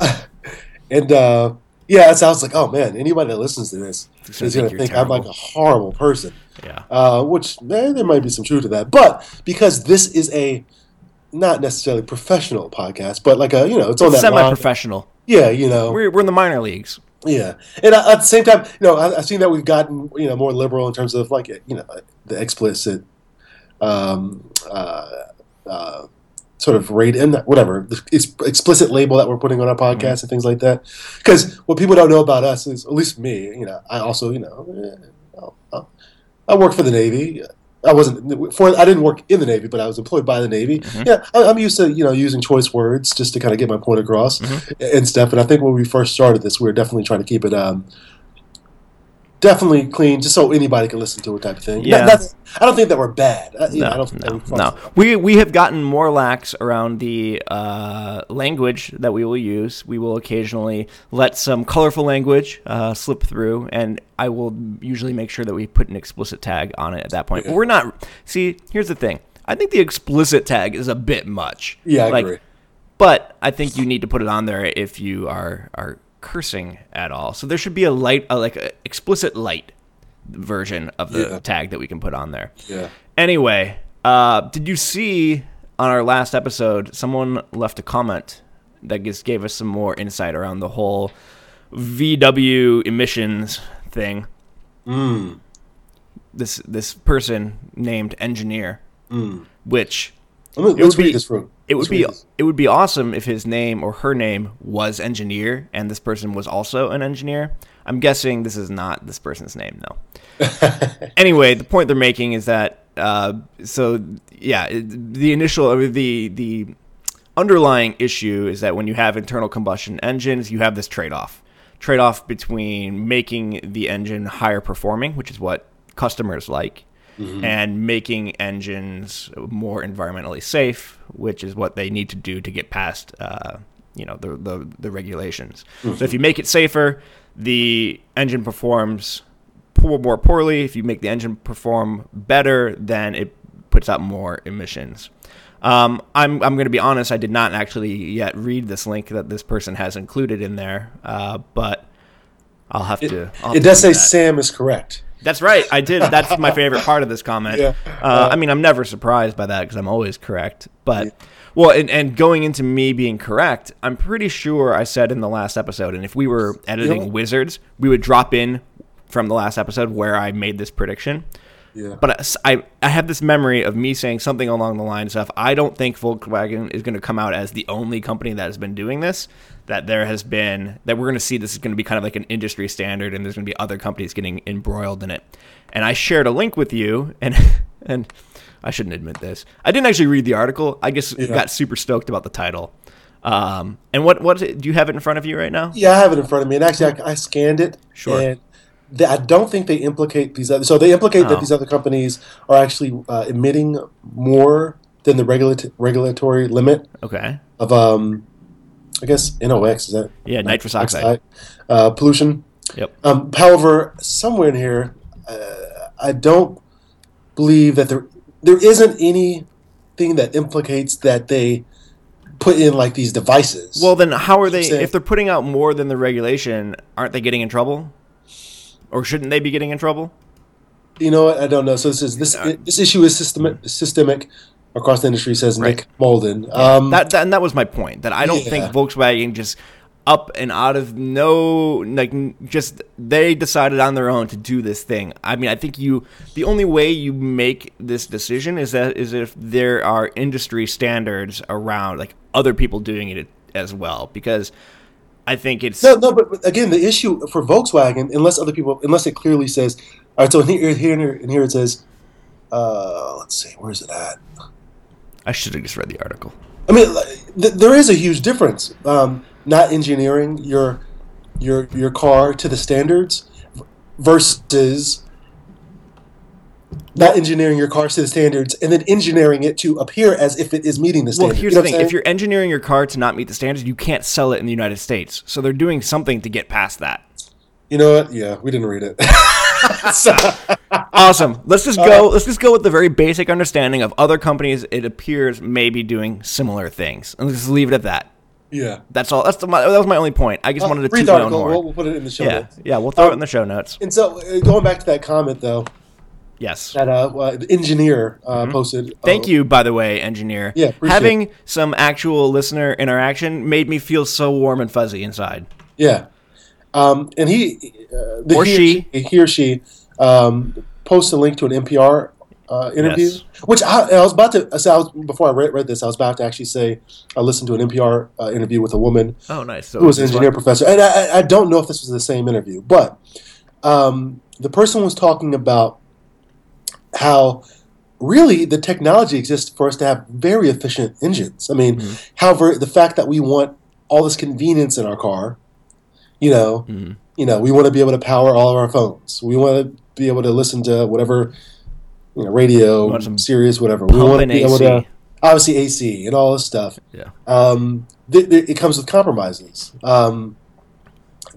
and uh, yeah, so I was like, oh man, anybody that listens to this It's is going to you're think I'm like a horrible person. Yeah. uh, which eh, there might be some truth to that. But because this is a not necessarily professional podcast, but like a you know, it's on that. Semi-professional. Yeah, you know, We're, we're in the minor leagues. yeah, and at the same time, you know, I, I've seen that we've gotten you know more liberal in terms of like you know the explicit, um, uh, uh, sort of rate and whatever the ex- explicit label that we're putting on our mm-hmm. podcast and things like that. Because what people don't know about us is, at least me, you know, I also you know, I'll- work for the Navy. I wasn't for I didn't work in the Navy, but I was employed by the Navy. Mm-hmm. Yeah, I, I'm used to you know using choice words just to kind of get my point across mm-hmm. and stuff. And I think when we first started this, we were definitely trying to keep it um, definitely clean, just so anybody can listen to it, type of thing. Yeah. Not- that's- I don't think that we're bad. Uh, you know, I No, don't think that no, we no. We we have gotten more lax around the uh, language that we will use. We will occasionally let some colorful language uh, slip through, and I will usually make sure that we put an explicit tag on it at that point. But we're not. See, here's the thing. I think the explicit tag is a bit much. Yeah, I Like, agree. But I think you need to put it on there if you are are cursing at all. So there should be a light, a, like a explicit light version of the Yeah. tag that we can put on there. Yeah. Anyway, uh, did you see on our last episode someone left a comment that just gave us some more insight around the whole VW emissions thing? Mm. This this person named engineer, which Let me, let's read be- this from. It would be it would be awesome if his name or her name was engineer and this person was also an engineer. I'm guessing this is not this person's name though. anyway, the point they're making is that uh, so yeah, the initial the the underlying issue is that when you have internal combustion engines, you have this trade-off. Trade-off between making the engine higher performing, which is what customers like, and making engines more environmentally safe, which is what they need to do to get past, uh, you know, the, the the regulations. So if you make it safer, the engine performs poor, more poorly. If you make the engine perform better, then it puts out more emissions. Um, I'm I'm going to be honest. I did not actually yet read this link that this person has included in there, uh, but I'll have to. I'll have It to does do say that. Sam is correct. That's right. I did. That's my favorite part of this comment. Yeah. Uh, I mean, I'm never surprised by that because I'm always correct. But well, and, and going into me being correct, I'm pretty sure I said in the last episode, and if we were editing know- Wizards, we would drop in from the last episode where I made this prediction. Yeah. But I, I have this memory of me saying something along the lines of, I don't think Volkswagen is going to come out as the only company that has been doing this. That there has been, that we're going to see this is going to be kind of like an industry standard and there's going to be other companies getting embroiled in it. And I shared a link with you and, and I shouldn't admit this. I didn't actually read the article. I just got super stoked about the title. Um, and what, what, do you have it in front of you right now? Yeah, I have it in front of me, and actually, I, I scanned it. Sure. And they, I don't think they implicate these other. So they implicate Oh. that these other companies are actually uh, emitting more than the regulat- regulatory limit Okay. of, um, I guess NOx is that Yeah, nitrous oxide. uh, pollution. Yep. Um, however, somewhere in here, uh, I don't believe that there there isn't anything that implicates that they put in like these devices. Well, then how are they? If they're putting out more than the regulation, aren't they getting in trouble? Or shouldn't they be getting in trouble? You know what? I don't know. So this is this this issue is systemic systemic across the industry, says Nick Molden. Um, That, that and that was my point. That I don't think Volkswagen just up and out of no like just they decided on their own to do this thing. I mean, I think you the only way you make this decision is that is if there are industry standards around like other people doing it as well because I think it's no, no, but, but again, the issue for Volkswagen, unless other people, unless it clearly says, all right. So here, here, and here it says, uh, let's see, where's it at? I should have just read the article. I mean, th- there is a huge difference. Um, not engineering your your your car to the standards versus not engineering your car to the standards and then engineering it to appear as if it is meeting the standards. Well, here's You know the thing: if you're engineering your car to not meet the standards, you can't sell it in the United States. So they're doing something to get past that. you know what? Yeah, we didn't read it. So- Awesome. Let's just Uh, go. let's just go with the very basic understanding of other companies. It appears may be doing similar things, and let's just leave it at that. yeah. That's all. That's the, my, that was my only point. I just wanted to read the article. We'll, we'll put it in the show yeah, notes. yeah. We'll throw it Um, in the show notes. And so, uh, going back to that comment though, Yes. that uh, uh, engineer uh, posted. Mm-hmm. Thank uh, you, by the way, engineer. Yeah, Having some actual listener interaction made me feel so warm and fuzzy inside. Yeah, um, and he uh, the Or he, he or she um, posts a link to an NPR uh, interview, Yes. which I, I was about to. say. I was, before I read, read this, I was about to actually say I listened to an NPR uh, interview with a woman Oh, nice. So who was an engineer professor, and I, I- I don't know if this was the same interview, but um, the person was talking about how really the technology exists for us to have very efficient engines. I mean, Mm-hmm. however, the fact that we want all this convenience in our car, you know, Mhm. you know, we want to be able to power all of our phones. We want to be able to listen to whatever, you know, radio, Sirius, whatever. We want to be able to obviously AC and all this stuff Yeah. um, th- th- it comes with compromises. Um,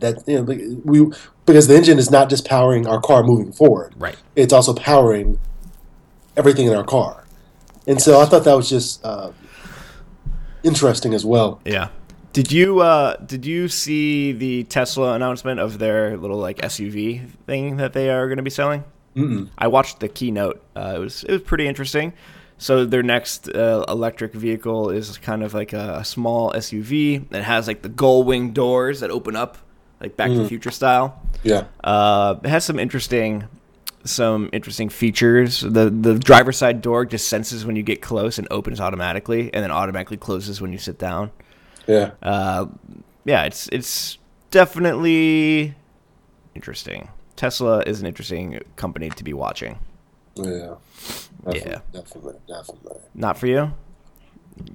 that you know, we because the engine is not just powering our car moving forward; Right. it's also powering everything in our car. And so I thought that was just uh, interesting as well. Yeah. Did you uh, did you see the Tesla announcement of their little like SUV thing that they are going to be selling? Mm-mm. I watched the keynote. Uh, it was it was pretty interesting. So their next uh, electric vehicle is kind of like a, a small SUV that has like the gull wing doors that open up, like Back to the Future style. Yeah, Uh, it has some interesting some interesting features. The the driver's side door just senses when you get close and opens automatically, and then automatically closes when you sit down. yeah, Uh, yeah, it's it's definitely interesting. Tesla is an interesting company to be watching. yeah, definitely, Yeah. definitely, definitely. Not for you.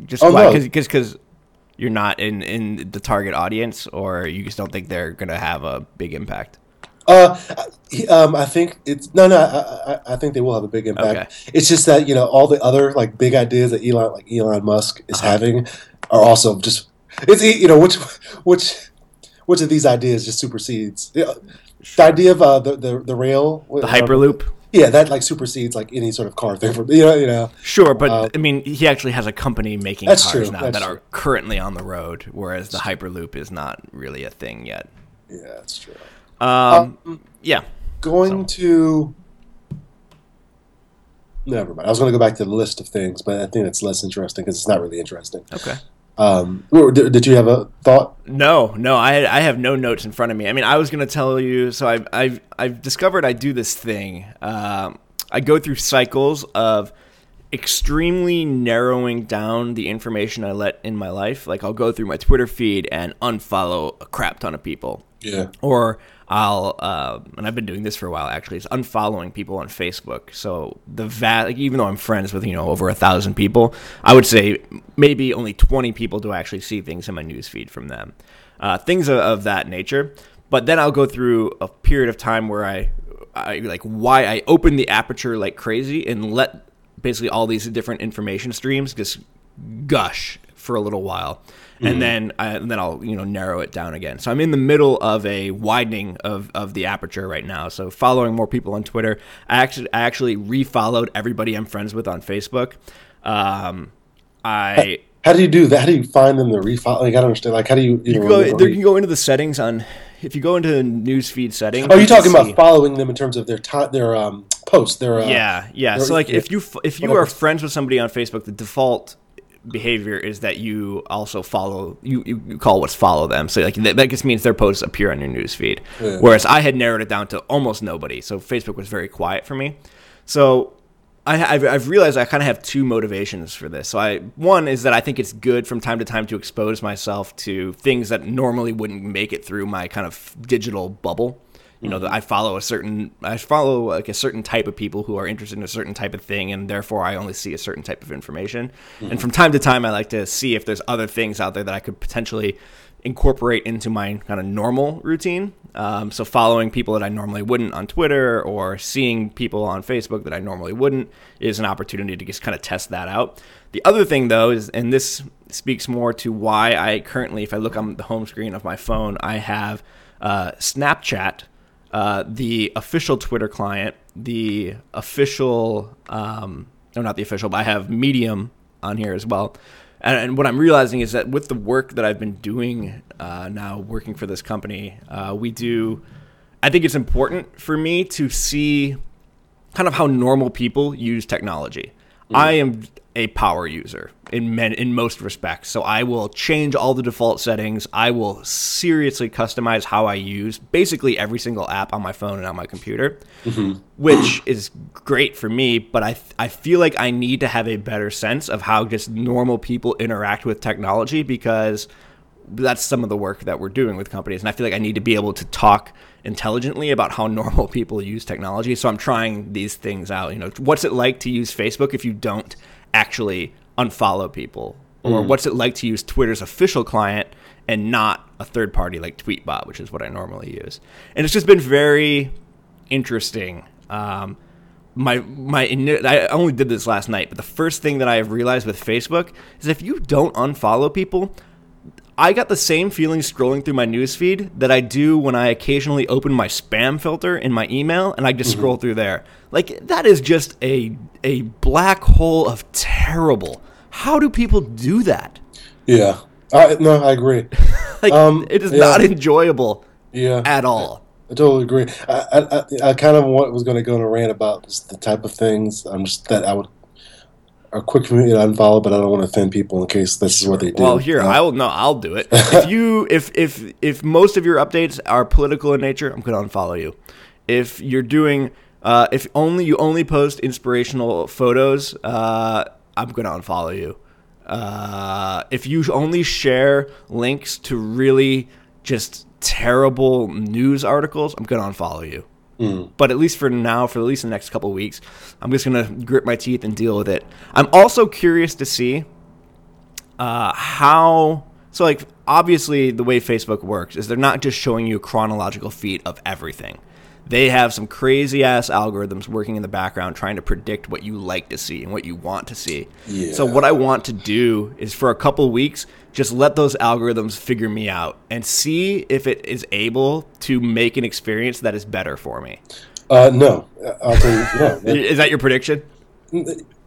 Just Oh, no. Because because you're not in in the target audience, or you just don't think they're gonna have a big impact. Uh, I- um, I think it's no, no. I, I, I think they will have a big impact. It's just that you know all the other like big ideas that Elon, like Elon Musk, is Uh-huh. having, are also just it's you know which which which of these ideas just supersedes the idea of uh, the, the the rail, The Hyperloop. Yeah, that like supersedes like any sort of car thing. For, you know, you know. Sure, but Uh, I mean, he actually has a company making cars true, now that are true. currently on the road, whereas the Hyperloop is not really a thing yet. Yeah, that's true. Um, yeah. going to. Never mind. I was going to go back to the list of things, but I think it's less interesting because it's not really interesting. Okay. Um, did, did you have a thought? No, no, I I have no notes in front of me. I mean, I was gonna tell you. So I've I've I've discovered I do this thing. Um, I go through cycles of extremely narrowing down the information I let in my life. Like I'll go through my Twitter feed and unfollow a crap ton of people. Yeah. Or I'll, uh, and I've been doing this for a while actually, is unfollowing people on Facebook. So the va- like, even though I'm friends with, you know, over a thousand people, I would say maybe only 20 people do actually see things in my newsfeed from them. Uh, things of, of that nature. But then I'll go through a period of time where I, I like why I open the aperture like crazy and let basically all these different information streams just gush for a little while. And then, I, and then I'll you know narrow it down again. So I'm in the middle of a widening of, of the aperture right now. So following more people on Twitter, I actually I actually refollowed everybody I'm friends with on Facebook. Um, I How do you do that? How do you find them to refile? Like I don't understand. Like how do you? You, you know, go there. You go into the settings on if you go into newsfeed settings. Oh, you you're can talking see- about following them in terms of their time, their um, posts, their uh, yeah, yeah. their- So like if you if you whatever. are friends with somebody on Facebook, the default behavior is that you also follow you, you, call what's follow them. So like that, that just means their posts appear on your newsfeed. Yeah. Whereas I had narrowed it down to almost nobody. So Facebook was very quiet for me. So I, I've, I've realized I kind of have two motivations for this. So I one is that I think it's good from time to time to expose myself to things that normally wouldn't make it through my kind of digital bubble. You know, that I follow a certain I follow like a certain type of people who are interested in a certain type of thing, and therefore I only see a certain type of information. And from time to time, I like to see if there's other things out there that I could potentially incorporate into my kind of normal routine. Um, so following people that I normally wouldn't on Twitter or seeing people on Facebook that I normally wouldn't is an opportunity to just kind of test that out. The other thing though is, and this speaks more to why I currently, if I look on the home screen of my phone, I have uh, Snapchat, uh, the official Twitter client, the official, um, no, not the official, but I have Medium on here as well. And, and what I'm realizing is that with the work that I've been doing uh, now, working for this company, uh, we do. I think it's important for me to see kind of how normal people use technology. I am a power user in men, in most respects, so I will change all the default settings. I will seriously customize how I use basically every single app on my phone and on my computer, mm-hmm. which is great for me. But I I feel like I need to have a better sense of how just normal people interact with technology because that's some of the work that we're doing with companies and i feel like i need to be able to talk intelligently about how normal people use technology so i'm trying these things out you know what's it like to use facebook if you don't actually unfollow people? Or what's it like to use twitter's official client and not a third party like tweetbot which is what i normally use? And it's just been very interesting. Um, my my I only did this last night, but the first thing that I have realized with Facebook is if you don't unfollow people, I got the same feeling scrolling through my newsfeed that I do when I occasionally open my spam filter in my email and I just scroll through there. Like that is just a a black hole of terrible. How do people do that? yeah. I, no, I agree. Like Um, it is yeah. not enjoyable Yeah, at all. I totally agree. I, I, I, I kind of what was going to go on a rant about just the type of things I'm just that I would are quick for me to unfollow, but I don't want to offend people in case this is what they do. Well, here Uh, I will no, I'll do it. If you if if if most of your updates are political in nature, I'm gonna unfollow you. If you're doing uh, if only you only post inspirational photos, uh, I'm gonna unfollow you. Uh, if you only share links to really just terrible news articles, I'm gonna unfollow you. But at least for now, for at least the next couple weeks, I'm just gonna grit my teeth and deal with it. I'm also curious to see uh, how so like obviously the way facebook works is they're not just showing you a chronological feed of everything they have some crazy ass algorithms working in the background trying to predict what you like to see and what you want to see. So what i want to do is for a couple weeks just let those algorithms figure me out and see if it is able to make an experience that is better for me. Uh, no, I'll tell you, no. is that your prediction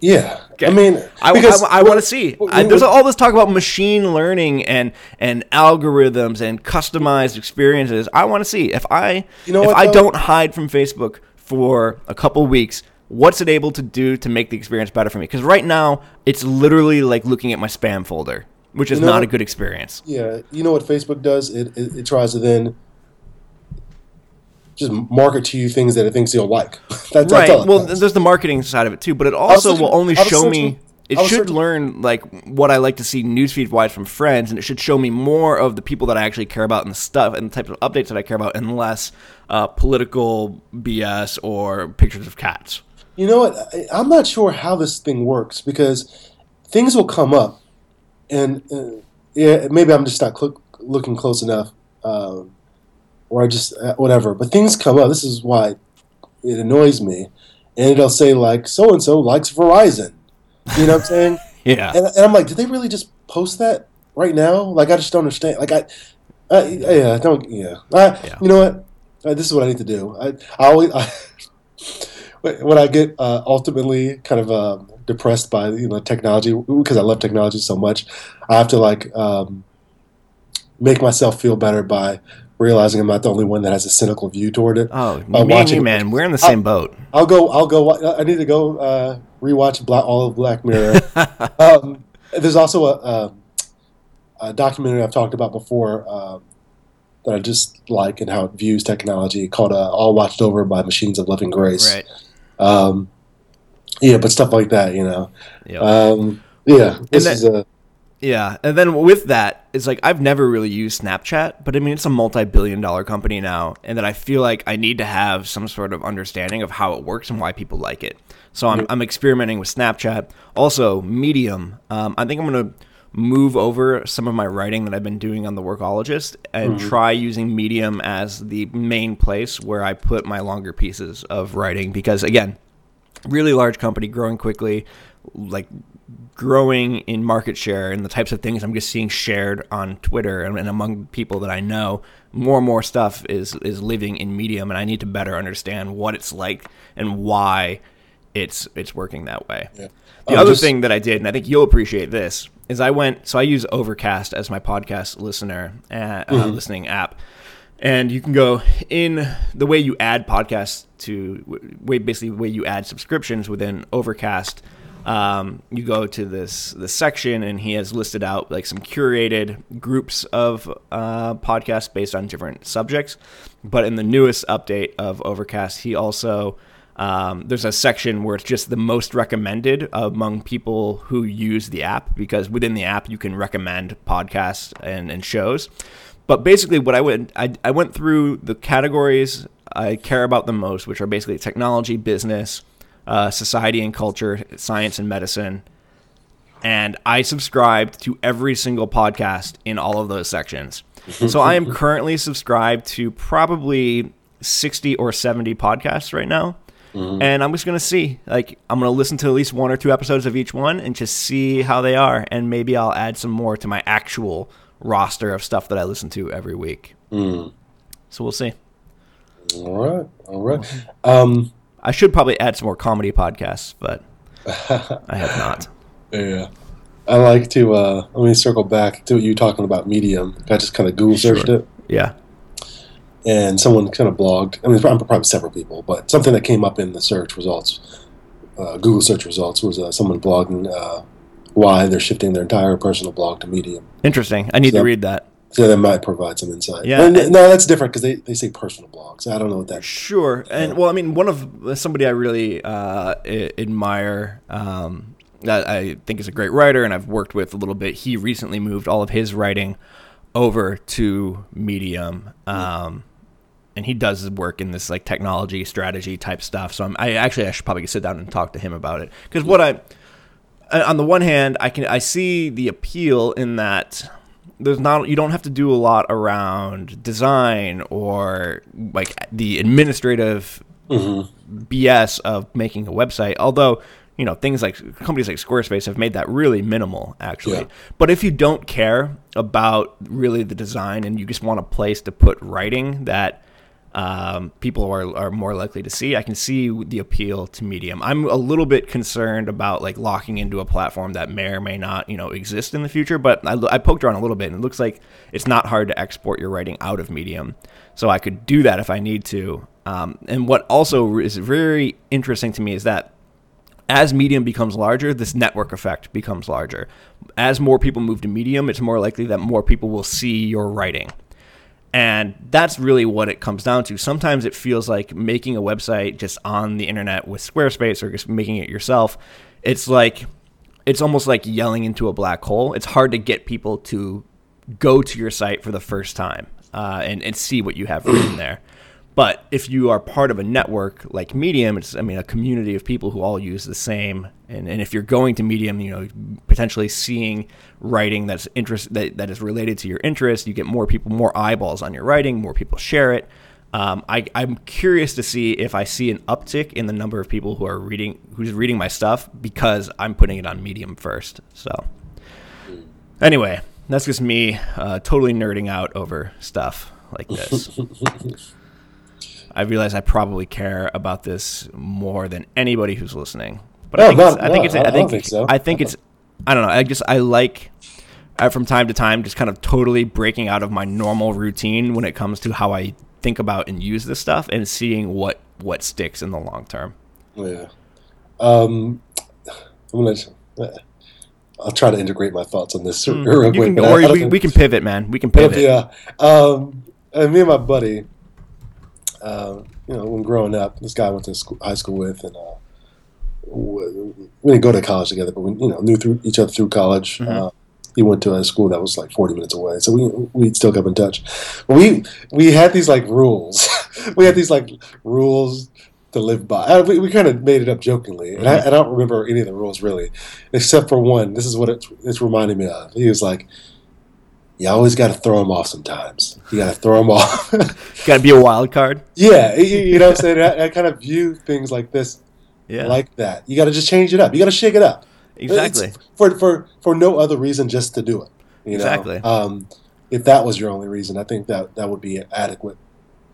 Yeah, Okay. I mean, I, because I, want to see. I, there's all this talk about machine learning and and algorithms and customized experiences. I want to see if I You know if what, I though? don't hide from Facebook for a couple weeks. What's it able to do to make the experience better for me? Because right now it's literally like looking at my spam folder, which is You know not a good experience. Yeah, you know what Facebook does? It, it it tries to then just market to you things that it thinks you'll like. that's, that's right. all Well, there's the marketing side of it too, but it also searching- will only show me. It should searching- learn like what I like to see newsfeed wise from friends, and it should show me more of the people that I actually care about and the stuff and the types of updates that I care about, and less uh, political BS or pictures of cats. You know what? I, I'm not sure how this thing works because things will come up, and uh, yeah, maybe I'm just not cl- looking close enough, um, or I just uh, whatever. But things come up. This is why it annoys me, and it'll say like so and so likes Verizon. You know what I'm saying? Yeah. and, and I'm like, did they really just post that right now? Like, I just don't understand. Like, I, I yeah, I don't, yeah. I, Yeah. You know what? Uh, this is what I need to do. I, I always, I, when I get uh, ultimately kind of um, depressed by you know technology because I love technology so much, I have to like um, make myself feel better by realizing I'm not the only one that has a cynical view toward it. Oh, Uh, me watching- you, man, we're in the same boat. I'll go. I'll go. I need to go uh, rewatch Black, all of Black Mirror. um, there's also a, um a documentary I've talked about before um, that I just like and how it views technology called uh, "All Watched Over by Machines of Loving Grace." Right. Um, yeah, but stuff like that, you know. Yeah. Um, yeah, this that- is a Yeah, and then with that, it's like I've never really used Snapchat, but I mean it's a multi-billion-dollar company now, and that I feel like I need to have some sort of understanding of how it works and why people like it. So I'm, I'm experimenting with Snapchat. Also, Medium. Um, I think I'm gonna move over some of my writing that I've been doing on the Workologist and try using Medium as the main place where I put my longer pieces of writing because again, really large company growing quickly like growing in market share and the types of things i'm just seeing shared on twitter and, and among people that i know more and more stuff is is living in medium and i need to better understand what it's like and why it's it's working that way the Oh, other just- thing that i did and i think you'll appreciate this is i went so i use overcast as my podcast listener uh, uh, Mm-hmm. listening app and you can go in the way you add podcasts to way basically the way you add subscriptions within Overcast. Um, you go to this this section, and he has listed out like some curated groups of uh, podcasts based on different subjects. But in the newest update of Overcast, he also um, there's a section where it's just the most recommended among people who use the app because within the app you can recommend podcasts and, and shows. But basically, what I went I, I went through the categories I care about the most, which are basically technology, business, uh, society and culture, science and medicine, and I subscribed to every single podcast in all of those sections. so I am currently subscribed to probably sixty or seventy podcasts right now. And I'm just gonna see, like, I'm gonna listen to at least one or two episodes of each one and just see how they are, and maybe I'll add some more to my actual roster of stuff that I listen to every week. So we'll see. all right. All right. Um, I should probably add some more comedy podcasts, but I have not. Yeah. I like to uh let me circle back to you talking about Medium. I just kind of Google searched Sure. it Yeah. and someone kind of blogged. I mean, probably, probably several people, but something that came up in the search results, uh, Google search results, was uh, someone blogging uh, why they're shifting their entire personal blog to Medium. Interesting. I need So- to read that. So that might provide some insight. Yeah, And- and- no, that's different because they, they say personal blogs. I don't know what that. Sure, and well, I mean, one of somebody I really uh, I- admire, um, that I think is a great writer, and I've worked with a little bit. He recently moved all of his writing over to Medium, um, and he does his work in this like technology strategy type stuff. So I'm, I actually I should probably sit down and talk to him about it because what I on the one hand, I can I see the appeal in that there's not you don't have to do a lot around design or like the administrative mm-hmm. BS of making a website. Although you know things like companies like Squarespace have made that really minimal actually. Yeah. But if you don't care about really the design and you just want a place to put writing that um, people are, are more likely to see. I can see the appeal to Medium. I'm a little bit concerned about like locking into a platform that may or may not, you know, exist in the future. But I, I poked around a little bit, and it looks like it's not hard to export your writing out of Medium. So I could do that if I need to. Um, and what also is very interesting to me is that as Medium becomes larger, this network effect becomes larger. As more people move to Medium, it's more likely that more people will see your writing. And that's really what it comes down to. Sometimes it feels like making a website just on the internet with Squarespace or just making it yourself. It's like it's almost like yelling into a black hole. It's hard to get people to go to your site for the first time uh, and, and see what you have written there. But if you are part of a network like Medium, it's I mean a community of people who all use the same. And, and if you're going to Medium, you know potentially seeing writing that's interest that, that is related to your interest, you get more people, more eyeballs on your writing, more people share it. Um, I, I'm curious to see if I see an uptick in the number of people who are reading who's reading my stuff because I'm putting it on Medium first. So anyway, that's just me uh, totally nerding out over stuff like this. I realize I probably care about this more than anybody who's listening. But I think it's, I think it's, I think, think so. I think it's, I don't know. I just, I like, I, from time to time, just kind of totally breaking out of my normal routine when it comes to how I think about and use this stuff and seeing what, what sticks in the long term. Yeah. Um, I'm gonna. I'll try to integrate my thoughts on this Mm, real quick. can, or we, we can pivot, man. We can pivot. Yeah. Um, and me and my buddy, uh, you know, when growing up, this guy I went to school, high school with, and uh, we we didn't go to college together, but we, you know, knew through each other through college. Mhm. Uh, he went to a school that was like 40 minutes away, so we we still kept in touch. But we we had these like rules. we had these like rules to live by. Uh, we, we kind of made it up jokingly, and I, I don't remember any of the rules really, except for one. This is what it's, it's reminding me of. He was like, "You always got to throw them off sometimes. You got to throw them off." Got to be a wild card. yeah, you, you know what I'm saying. I, I kind of view things like this, Yeah, like that. You got to just change it up. You got to shake it up. exactly. It's for for for no other reason, just to do it. You know? Exactly. Um, if that was your only reason, I think that that would be adequate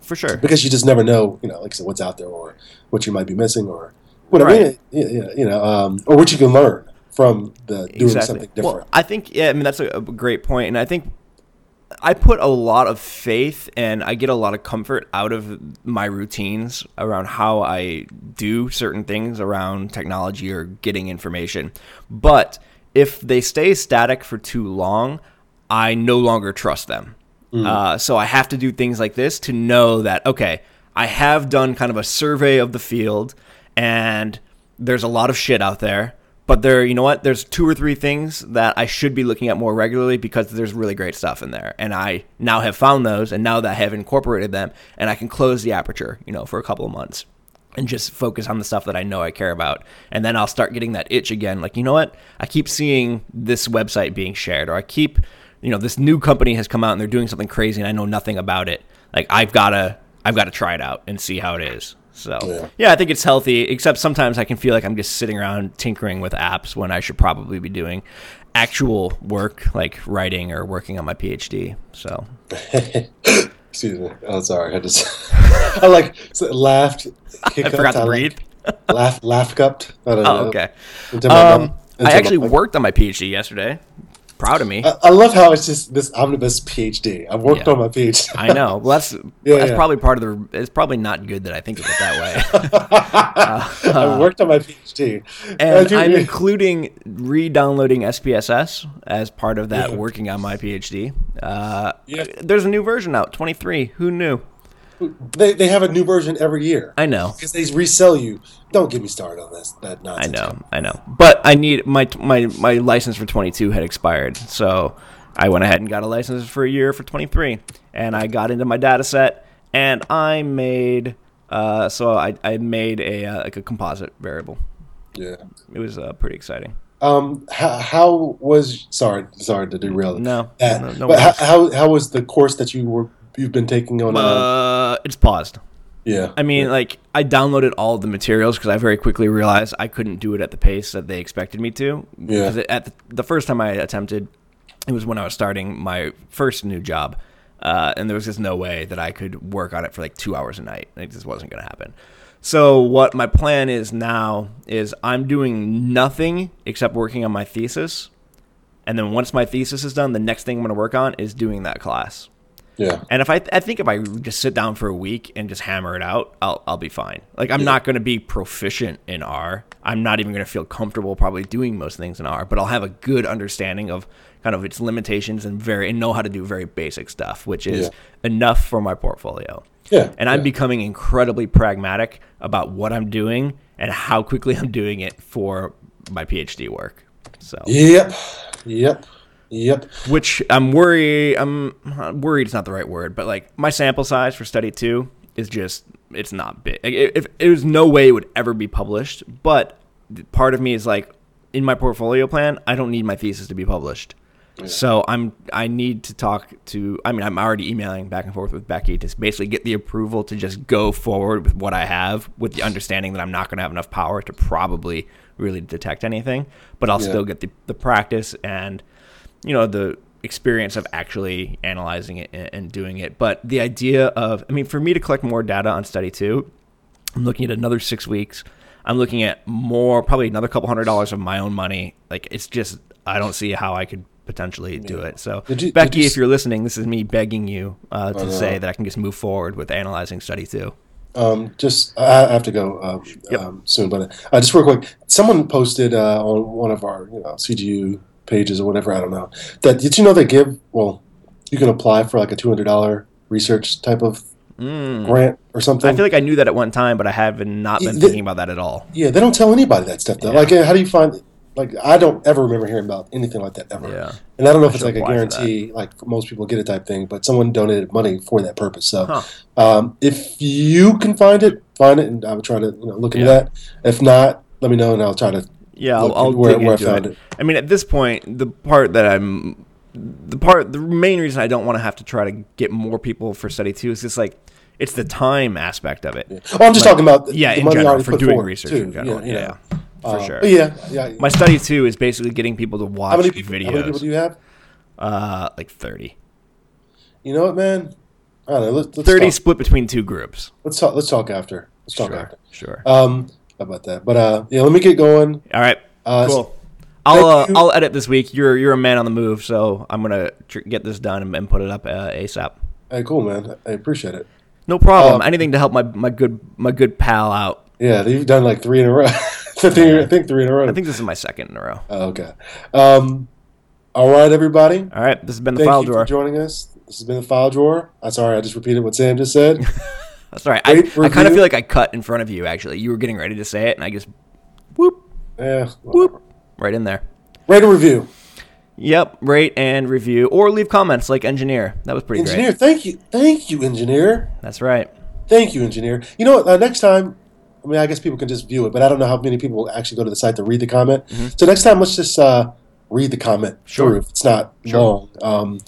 For sure. because you just never know, you know, like I said, what's out there or what you might be missing or whatever, Right. you, you- you know, um, or what you can learn from the doing something different. Well, I think yeah, I mean that's a, a great point, and I think I put a lot of faith and I get a lot of comfort out of my routines around how I do certain things around technology or getting information. But if they stay static for too long, I no longer trust them. Uh, so I have to do things like this to know that okay, I have done kind of a survey of the field, and there's a lot of shit out there. But there, you know what? There's two or three things that I should be looking at more regularly because there's really great stuff in there, and I now have found those, and now that I have incorporated them, and I can close the aperture, you know, for a couple of months and just focus on the stuff that I know I care about. And then I'll start getting that itch again. Like, you know what? I keep seeing this website being shared, or I keep, you know, this new company has come out and they're doing something crazy and I know nothing about it. Like, I've gotta, I've gotta try it out and see how it is. So Yeah. yeah. I think it's healthy. Except sometimes I can feel like I'm just sitting around tinkering with apps when I should probably be doing actual work, like writing or working on my PhD. So Excuse me. Oh, sorry. I just I like laughed. I hiccuped, forgot to like- breathe. Laugh, laugh cupped. I don't know. Oh, okay. Um, I actually worked on my PhD yesterday. Proud of me. I, I love how it's just this omnibus PhD. I've worked Yeah. on my PhD. I know. Well, that's Yeah, that's yeah. probably part of the. It's probably not good that I think of it that way. I've worked on my PhD. And I'm re- including re-downloading SPSS as part of that working on my PhD. Uh, Yeah. There's a new version out, 23. Who knew? They, they have a new version every year I know. because they resell you. Don't get me started on this. That nonsense. I nonsense. know. I know. But I need my my my license for 22 had expired, so I went ahead and got a license for a year for 23, and I got into my data set, and I made. Uh, so I, I made a uh, like a composite variable. Yeah. It was uh, pretty exciting. Um. How, how was? Sorry. Sorry to derail. No, That. no, no but how, how how was the course that you were you've been taking on? Uh, Uh, it's paused. yeah. I mean, like I downloaded all the materials because I very quickly realized I couldn't do it at the pace that they expected me to. Yeah. Because at the, the first time I attempted, it was when I was starting my first new job. Uh, and there was just no way that I could work on it for like two hours a night. It just wasn't going to happen. So what my plan is now is I'm doing nothing except working on my thesis. And then once my thesis is done, the next thing I'm going to work on is doing that class. Yeah. And if I, I think if I just sit down for a week and just hammer it out, I'll, I'll be fine. Like I'm not going to be proficient in R. I'm not even going to feel comfortable probably doing most things in R, but I'll have a good understanding of kind of its limitations and very and know how to do very basic stuff, which is Yeah. enough for my portfolio. Yeah. And I'm yeah. becoming incredibly pragmatic about what I'm doing and how quickly I'm doing it for my PhD work. So Yep. Yep. Yep. which I'm worried. I'm uh, worried. Is not the right word, but like my sample size for study two is just it's not big. Like, if, there's no way it would ever be published, but part of me is like in my portfolio plan, I don't need my thesis to be published. So I'm I need to talk to I mean I'm already emailing back and forth with Becky to basically get the approval to just go forward with what I have with the understanding that I'm not going to have enough power to probably really detect anything, but I'll Yeah. still get the, the practice and you know the experience of actually analyzing it and, doing it. But the idea of I mean for me to collect more data on study 2, I'm looking at another 6 weeks. I'm looking at more probably another couple hundred dollars of my own money. Like it's just I don't see how I could potentially do it. So you- Becky, you if you're listening, this is me begging you uh, to know. say that I can just move forward with analyzing study 2. Um, just I have to go um, Yep. um, soon, but uh, just real quick, someone posted uh, on one of our you know CGU pages or whatever. I don't know. That did you know they give? Well, you can apply for like a two hundred dollar research type of grant or something. Mm. I feel like I knew that at one time, but I have not been The- thinking about that at all. yeah, they don't tell anybody that stuff though. Yeah. Like, uh, how do you find? Like, I don't ever remember hearing about anything like that ever. Yeah. And I don't know if it's like a apply for that. guarantee, like most people get it type thing, but someone donated money for that purpose. So, Huh. um, if you can find it, find it, and I would try to you know, look into Yeah. that. If not, let me know, and I'll try to. Yeah, I'll, I'll where- dig where I into found it. it. I mean, at this point, the part that I'm, the part, the main reason I don't want to have to try to get more people for study two is just like, it's the time aspect of it. Oh, I'm just talking about Yeah, the in money general for doing research too, in general. you know. Yeah, for Uh, sure. yeah, yeah. My study two is basically getting people to watch how many videos. How many people do you have? uh, like 30. You know what, man? I don't know. Let's, let's 30 talk. split between two groups. Let's talk. Let's talk after. Let's talk Sure, after. sure. Um, how about that? But uh, yeah, let me get going. All right, Uh, cool. I'll uh. I'll edit this week. You're you're a man on the move, so I'm gonna tr- get this done and, and put it up uh, ASAP. Hey, cool, man. I appreciate it. No problem. Um, Anything to help my, my good my good pal out. Yeah, you've done like three in a row. I think I think three in a row. I think this is my second in a row. Oh, okay. Um, all right, everybody. All right, this has been the Thank file you drawer. for joining us. This has been the file drawer. I'm sorry, I just repeated what Sam just said. That's all right. I, I kind of feel like I cut in front of you. Actually, you were getting ready to say it, and I just whoop yeah. whoop right in there. Rate a review. Yep, rate and review, or leave comments like engineer. That was pretty good. Engineer, great. thank you. Thank you, engineer. That's right. Thank you, engineer. You know what? Uh, next time, I mean, I guess people can just view it, but I don't know how many people will actually go to the site to read the comment. So next time, let's just uh, read the comment Mm-hmm. Sure. through. If it's not Sure. long, um,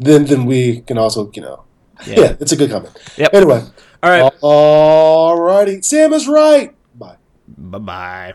then then we can also, you know, Yeah. yeah, it's a good comment. Yep. Anyway, All right. all righty. Sam is right. Bye. Bye bye.